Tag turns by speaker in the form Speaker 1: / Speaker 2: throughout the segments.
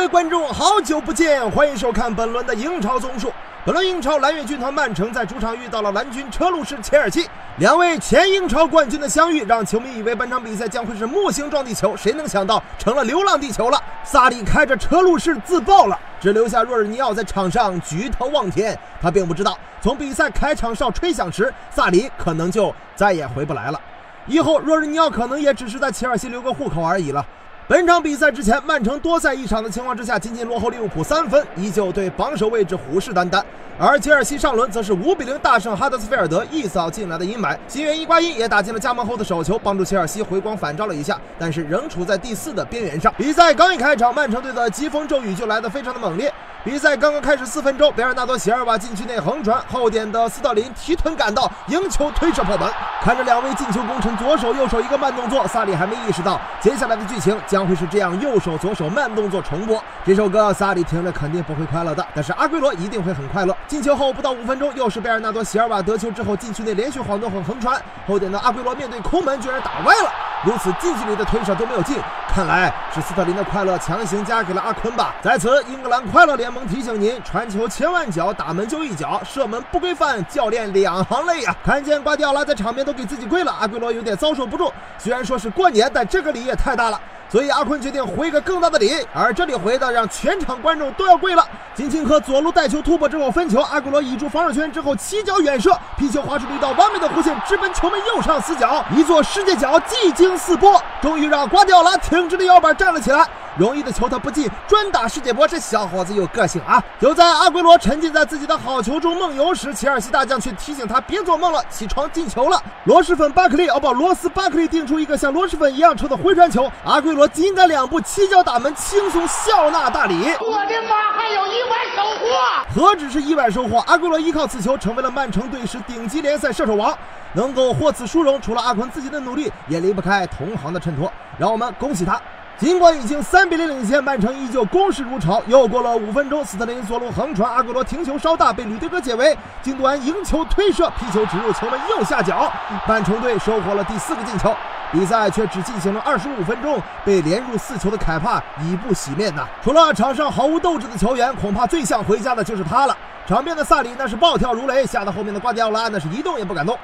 Speaker 1: 各位观众，好久不见，欢迎收看本轮的英超综述。本轮英超蓝月军团曼城在主场遇到了蓝军车路士切尔西，两位前英超冠军的相遇，让球迷以为本场比赛将会是木星撞地球，谁能想到成了流浪地球了？萨里开着车路士自爆了，只留下若尔尼奥在场上举头望天。他并不知道，从比赛开场哨吹响时，萨里可能就再也回不来了。以后若尔尼奥可能也只是在切尔西留个户口而已了。本场比赛之前，曼城多赛一场的情况之下，仅仅落后利物浦三分，依旧对榜首位置虎视眈眈。而切尔西上轮则是五比零大胜哈德斯菲尔德，一扫进来的阴霾。新援伊瓜因也打进了加盟后的首球，帮助切尔西回光返照了一下，但是仍处在第四的边缘上。比赛刚一开场，曼城队的疾风骤雨就来得非常的猛烈。比赛刚刚开始四分钟，贝尔纳多·席尔瓦禁区内横传，后点的斯特林提臀赶到，迎球推射破门。看着两位进球功臣左手右手一个慢动作，萨里还没意识到接下来的剧情将会是这样，右手左手慢动作重播。这首歌萨里听着肯定不会快乐的，但是阿圭罗一定会很快乐。进球后不到五分钟，又是贝尔纳多·席尔瓦得球之后禁区内连续晃动和横传，后点的阿圭罗面对空门居然打歪了。如此近距离的推射都没有进，看来是斯特林的快乐强行加给了阿坤吧。在此，英格兰快乐联盟提醒您：传球千万脚，打门就一脚，射门不规范，教练两行泪呀！看见瓜迪奥拉在场边都给自己跪了，阿圭罗有点遭受不住。虽然说是过年，但这个礼也太大了。所以阿坤决定回个更大的礼，而这里回的让全场观众都要跪了。金琴科左路带球突破之后分球，阿古罗倚住防守圈之后起脚远射，皮球划出了一道完美的弧线，直奔球门右上死角，一座世界脚技惊四波，终于让瓜迪奥拉挺直了腰板站了起来。容易的球他不进，专打世界波，这小伙子有个性啊！就在阿圭罗沉浸在自己的好球中梦游时，切尔西大将却提醒他别做梦了，起床进球了。罗什粉巴克利，哦不，罗斯巴克利定出一个像罗什粉一样臭的回传球，阿圭罗紧赶两步，起脚打门，轻松笑纳大礼。
Speaker 2: 我的妈，还有意外收获！
Speaker 1: 何止是意外收获，阿圭罗依靠此球成为了曼城队史顶级联赛射手王，能够获此殊荣，除了阿坤自己的努力，也离不开同行的衬托，让我们恭喜他。尽管已经三比零领先，曼城依旧攻势如潮。又过了五分钟，斯特林左路横传，阿圭罗停球稍大，被吕迪格解围，金端迎球推射，皮球直入球门右下角，曼城队收获了第四个进球。比赛却只进行了二十五分钟，被连入四球的凯帕已不洗面呐。除了场上毫无斗志的球员，恐怕最想回家的就是他了。场边的萨里那是暴跳如雷，吓得后面的瓜迪奥拉那是一动也不敢动。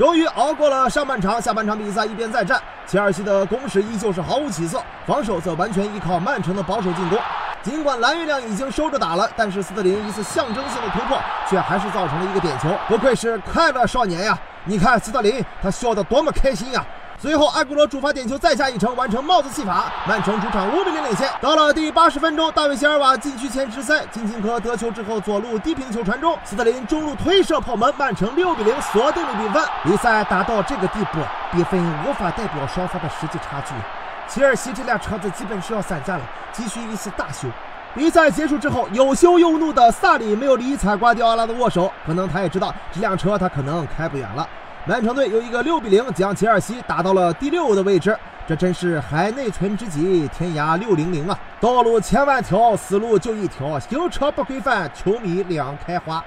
Speaker 1: 终于熬过了上半场，下半场比赛一边再战，切尔西的攻势依旧是毫无起色，防守则完全依靠曼城的保守进攻。尽管蓝月亮已经收着打了，但是斯特林一次象征性的突破，却还是造成了一个点球。不愧是快乐少年呀！你看斯特林，他笑得多么开心呀！随后，埃古罗主罚点球再下一城，完成帽子戏法，曼城主场五比零领先。到了第八十分钟，大卫席尔瓦禁区前直塞，金琴科得球之后左路低平球传中，斯特林中路推射破门，曼城六比零锁定了比分。比赛打到这个地步，比分无法代表双方的实际差距。切尔西这辆车子基本是要散架了，急需一次大修。比赛结束之后，有羞有怒的萨里没有理睬瓜迪奥拉的握手，可能他也知道这辆车他可能开不远了。曼城队有一个六比零将切尔西打到了第六的位置，这真是海内存知己，天涯六零零啊！道路千万条，死路就一条，行车不规范，球迷两开花。